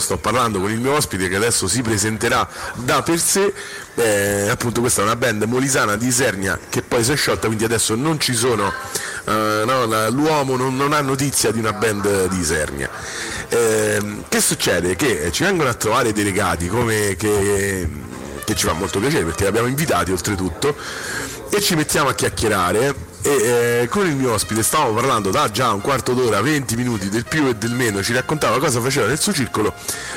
sto parlando con il mio ospite che adesso si presenterà da per sé, eh, appunto questa è una band molisana di Isernia che poi si è sciolta, quindi adesso non ci sono, eh, no, la, l'uomo non, non, ha notizia di una band di Isernia. Eh, che succede? Che ci vengono a trovare delegati come che, che ci fa molto piacere perché li abbiamo invitati oltretutto e ci mettiamo a chiacchierare e eh, con il mio ospite stavamo parlando da già un quarto d'ora, 20 minuti del più e del meno, ci raccontava cosa faceva nel suo circolo,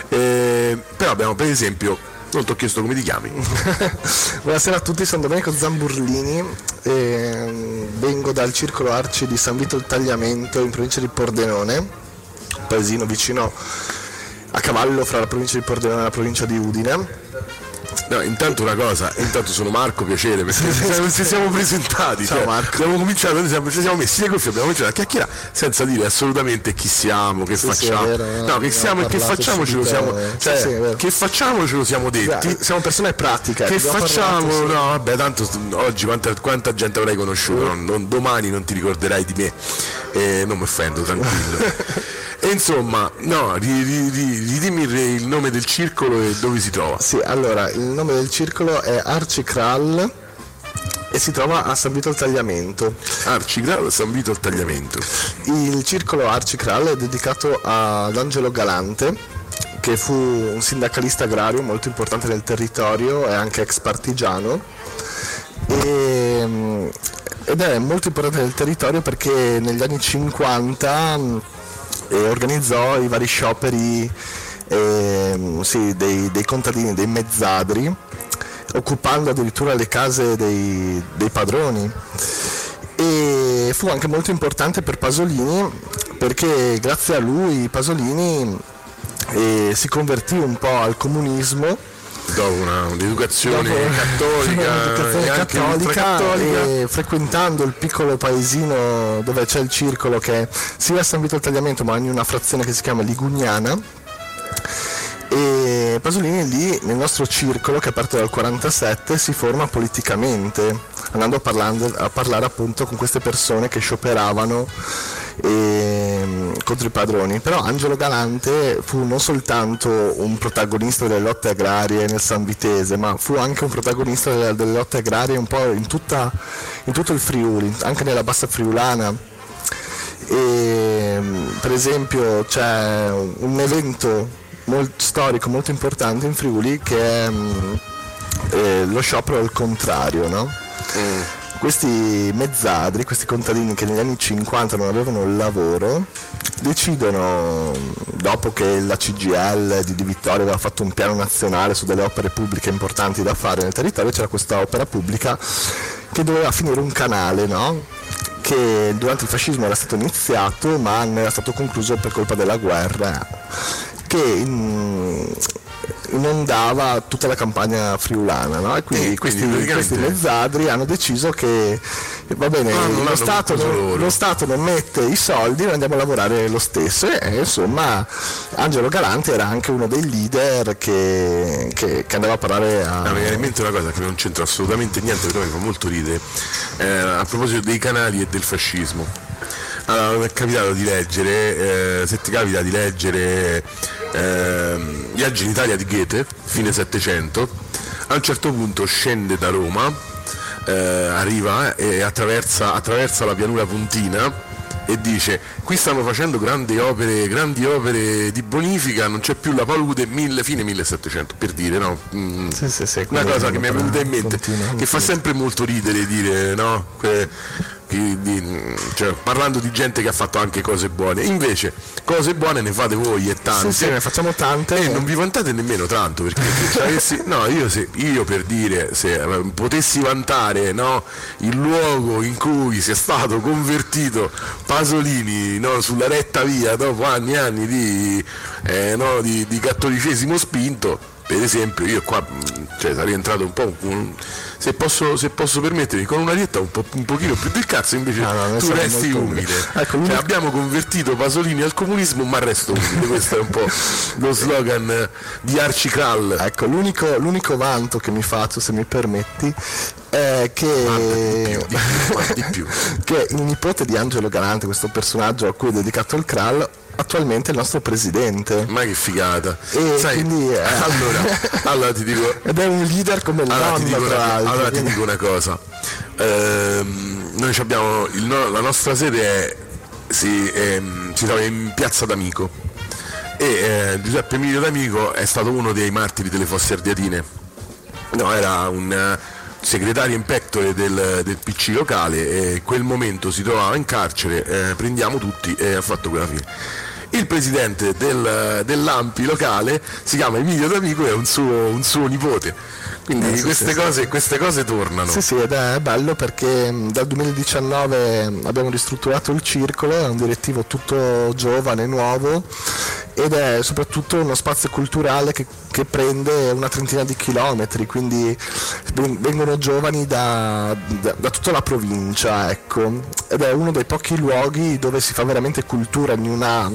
eh, però abbiamo per esempio, non ti ho chiesto come ti chiami. Buonasera a tutti, sono Domenico Zamburlini, eh, vengo dal circolo Arci di San Vito il Tagliamento in provincia di Pordenone, un paesino vicino a cavallo fra la provincia di Pordenone e la provincia di Udine No, intanto una cosa, intanto sono Marco, piacere, perché ci siamo, siamo presentati, Ciao cioè, Marco. abbiamo cominciato, noi siamo, ci siamo messi le cuffie, abbiamo cominciato a chiacchierare senza dire assolutamente chi siamo, che sì, facciamo. Sì, vero, no, che siamo e che facciamo ce lo siamo. Cioè, sì, che facciamo ce lo siamo detti. Siamo persone pratiche. Che facciamo? No, vabbè, tanto oggi quanta, quanta gente avrai conosciuto, no? non, domani non ti ricorderai di me. Eh, non mi offendo, tranquillo. E insomma, no, ridimmi il nome del circolo e dove si trova. Sì, allora, il nome del circolo è Arcicral e si trova a San Vito al Tagliamento. Arcicral, San Vito al Tagliamento. Il circolo Arcicral è dedicato ad Angelo Galante, che fu un sindacalista agrario molto importante nel territorio e anche ex partigiano. E, ed è molto importante nel territorio perché negli anni 50 e organizzò i vari scioperi eh, sì, dei, dei, contadini, dei mezzadri, occupando addirittura le case dei, dei padroni. E fu anche molto importante per Pasolini perché grazie a lui Pasolini eh, si convertì un po' al comunismo dopo una, un'educazione dopo, cattolica, un'educazione cattolica, cattolica. E frequentando il piccolo paesino dove c'è il circolo che è sia a San Vito al Tagliamento ma in una frazione che si chiama Ligugnana e Pasolini lì nel nostro circolo che è aperto dal 47 si forma politicamente andando a, parlando, a parlare appunto con queste persone che scioperavano e, ehm, contro i padroni, però Angelo Galante fu non soltanto un protagonista delle lotte agrarie nel San Vitese, ma fu anche un protagonista delle, delle lotte agrarie un po' in, tutta, in tutto il Friuli, anche nella bassa friulana. E, per esempio c'è un evento molto storico molto importante in Friuli che è mm, eh, lo sciopero al contrario, no? Mm questi mezzadri, questi contadini che negli anni 50 non avevano il lavoro, decidono, dopo che la CGL di Di Vittorio aveva fatto un piano nazionale su delle opere pubbliche importanti da fare nel territorio, c'era questa opera pubblica che doveva finire un canale, no? che durante il fascismo era stato iniziato ma non era stato concluso per colpa della guerra che in, inondava tutta la campagna friulana no? e quindi, eh, quindi questi, questi, mezzadri hanno deciso che va bene ah, lo, stato non, lo, Stato non, mette i soldi noi andiamo a lavorare lo stesso. E insomma Angelo Galante era anche uno dei leader che, che, che andava a parlare a... No, mi viene in mente una cosa che non c'entra assolutamente niente però mi fa molto ridere. Eh, a proposito dei canali e del fascismo. Allora, mi è capitato di leggere, eh, se ti capita di leggere eh, Viaggi in Italia di Goethe, fine Settecento, a un certo punto scende da Roma, eh, arriva e attraversa, attraversa la pianura puntina e dice qui stanno facendo grandi opere, grandi opere di bonifica, non c'è più la palude, mille, fine 1700 per dire, no? Mm, sì, sì, sì, una cosa che mi è venuta in mente, continua, che fa sempre molto ridere dire, no? Que, di, di, cioè, parlando di gente che ha fatto anche cose buone. Invece, cose buone ne fate voi e tante. Sì, sì, ne facciamo tante. E non vi vantate nemmeno tanto, perché se avessi, no, io, se, io, per dire, se eh, potessi vantare no, il luogo in cui sia stato convertito Pasolini no, sulla retta via dopo anni e anni di, eh, no, di, di cattolicesimo spinto, per esempio io qua cioè, sarei entrato un po' un, se posso, se posso permettermi, con una dieta un, po', un pochino più del cazzo, invece no, no, tu resti umile. Ecco, cioè, abbiamo convertito Pasolini al comunismo, ma resto umile. Questo è un po' lo slogan di Archicral. Ecco, l'unico, l'unico vanto che mi faccio, se mi permetti, è che, di più, di più, che il nipote di Angelo Galante, questo personaggio a cui è dedicato il Kral, attualmente il nostro presidente. Ma che figata. E Sai, quindi, eh, allora, allora ti dico... Ed è un leader come il Allora, ti nonno, dico, tra una, allora ti dico una cosa. Ehm, noi abbiamo il la nostra sede è- si, ehm, si trova in piazza D'Amico e eh, Giuseppe Emilio D'Amico è stato uno dei martiri delle fosse ardiatine. No, era un eh, segretario in pectore del, del PC locale e in quel momento si trovava in carcere, eh, prendiamo tutti e ha fatto quella fine. Il presidente del, dell'Ampi locale si chiama Emilio D'Amico e è un suo, un suo nipote. Quindi Eh, sì, queste, sì, sì. cose, queste cose tornano. Sì, sì, ed è bello perché mh, dal 2019 abbiamo ristrutturato il circolo, è un direttivo tutto giovane, nuovo ed è soprattutto uno spazio culturale che, che prende una trentina di chilometri, quindi ven- vengono giovani da, da- da tutta la provincia, ecco, ed è uno dei pochi luoghi dove si fa veramente cultura in una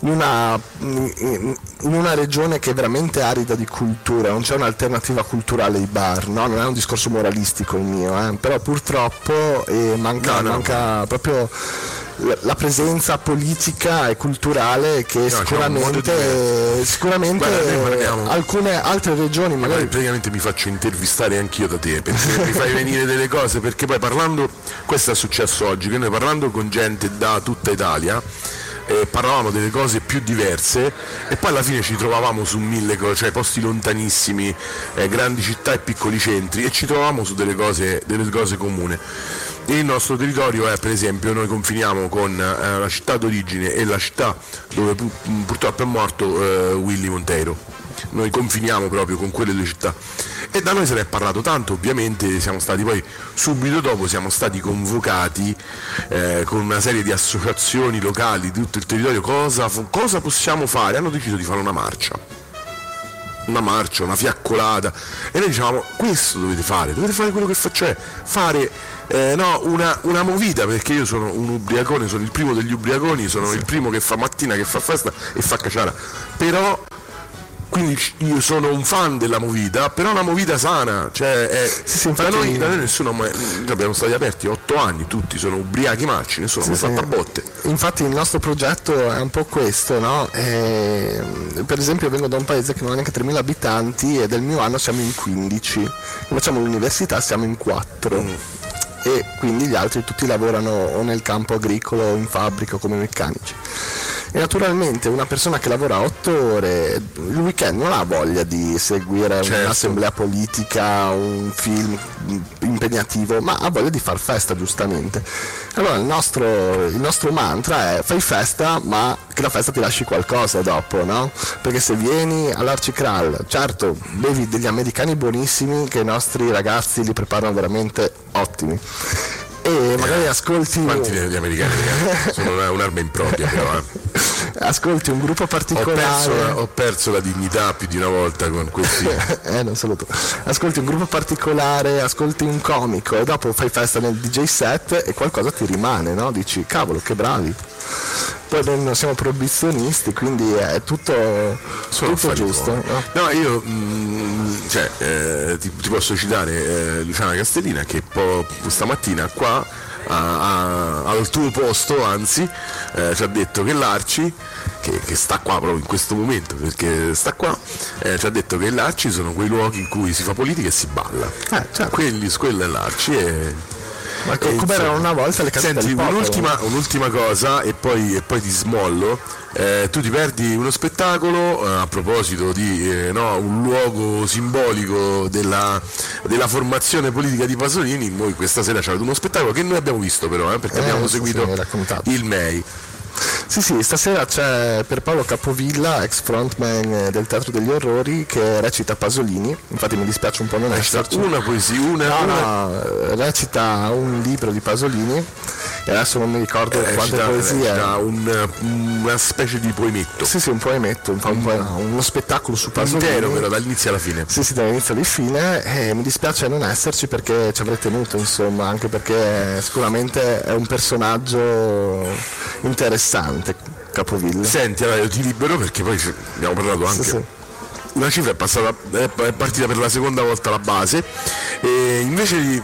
in una, in una regione che è veramente arida di cultura, non c'è un'alternativa culturale ai bar, no? non è un discorso moralistico il mio, eh, però purtroppo eh, manca, No, no. manca proprio la- presenza politica e culturale che modo sicuramente, sicuramente Guarda, alcune altre regioni Magari magari praticamente mi faccio intervistare anch'io da te perché mi fai venire delle cose perché poi parlando questo è successo oggi che noi parlando con gente da tutta Italia eh, parlavamo delle cose più diverse e poi alla fine ci trovavamo su mille cose cioè posti lontanissimi eh, grandi città e piccoli centri e ci trovavamo su delle cose, delle cose comuni il nostro territorio è per esempio noi confiniamo con eh, la città d'origine e la città dove pu- purtroppo è morto eh, Willy Monteiro. Noi confiniamo proprio con quelle due città. E da noi se ne è parlato tanto ovviamente siamo stati poi subito dopo siamo stati convocati eh, con una serie di associazioni locali di tutto il territorio. Cosa, cosa possiamo fare? Hanno deciso di fare una marcia una marcia, una fiaccolata. E noi dicevamo questo dovete fare, dovete fare quello che faccio, cioè fare eh, no, una, una movita perché io sono un ubriacone, sono il primo degli ubriaconi, sono il primo che fa mattina, che fa festa e fa caciara, però quindi io sono un fan della movita, però una movita sana, cioè è- Sì, da, noi, da noi nessuno mai, noi abbiamo stati aperti otto anni, tutti sono ubriachi marci, nessuno Sì, a sì. botte. Infatti il nostro progetto è un po' questo, no? Eh, per esempio vengo da un paese che non ha neanche 3.000 abitanti e del mio anno siamo in 15, facciamo l'università siamo in 4 Mm. e quindi gli altri tutti lavorano o nel campo agricolo o in fabbrica come meccanici. E naturalmente una persona che lavora 8 ore il weekend non ha voglia di seguire Certo. un'assemblea politica, un film impegnativo, ma ha voglia di far festa giustamente. Allora il nostro, il nostro mantra è fai festa ma che la festa ti lasci qualcosa dopo, no? Perché se vieni all'Arcicral, certo, bevi degli americani buonissimi che i nostri ragazzi li preparano veramente ottimi. Magari ascolti, Quanti degli americani ragazzi? sono una- un'arma impropria però eh. ascolti un gruppo ho, particolare. perso la, ho perso la dignità più di una volta con questi eh, non solo tu. Ascolti un gruppo particolare, ascolti un comico e dopo fai festa nel DJ set e qualcosa ti rimane, no? Dici, cavolo, che bravi. Poi noi non siamo proibizionisti, quindi è tutto, tutto giusto. no? No, io mm, cioè, eh, ti, ti posso citare eh, Luciana Castellina che po- stamattina qua a- a- al tuo posto, anzi, eh, ci ha detto che l'Arci, che, che sta qua proprio in questo momento, perché sta qua, eh, ci ha detto che l'Arci sono quei luoghi in cui si fa politica e si balla. Eh, certo. Quelli, quello è l'Arci e... Ma co- come erano una volta le case Senti, del popolo. un'ultima, un'ultima cosa e poi, e poi ti smollo. Eh, tu ti perdi uno spettacolo eh, a proposito di eh, no, un luogo simbolico della, della formazione politica di Pasolini. Noi questa sera c'è uno spettacolo che noi abbiamo visto però, eh, perché Eh, abbiamo seguito sì, il MEI. Sì, sì, stasera c'è Pierpaolo Capovilla, ex frontman eh, del Teatro degli Orrori, che recita Pasolini. Infatti mi dispiace un po' non esserci. Una poesia, una, No, una- no, recita un libro di Pasolini e adesso non mi ricordo eh, quante poesie. recita un- una specie di poemetto. Sì, sì, un poemetto, un, un po- uno spettacolo su Pasolini. Intero però dall'inizio alla fine. Sì, sì, dall'inizio di fine e mi dispiace non esserci perché ci avrei tenuto, insomma, anche perché sicuramente è un personaggio interessante, Capovilla. Senti, allora io ti libero perché poi abbiamo parlato anche Sì, sì. Una cifra è, passata, è partita per la seconda volta la base e invece di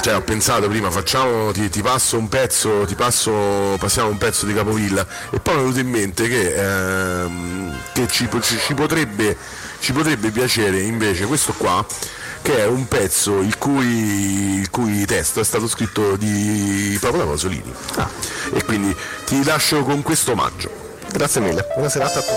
cioè ho pensato prima facciamo ti, ti, passo un pezzo ti passo passiamo un pezzo di capovilla e poi mi è venuto in mente che, ehm, che ci, ci, ci, potrebbe, ci potrebbe piacere invece questo qua che è un pezzo il cui, il cui testo è stato scritto di, proprio da Pasolini. Ah. e quindi ti lascio con questo omaggio. Grazie mille. Buona serata a tutti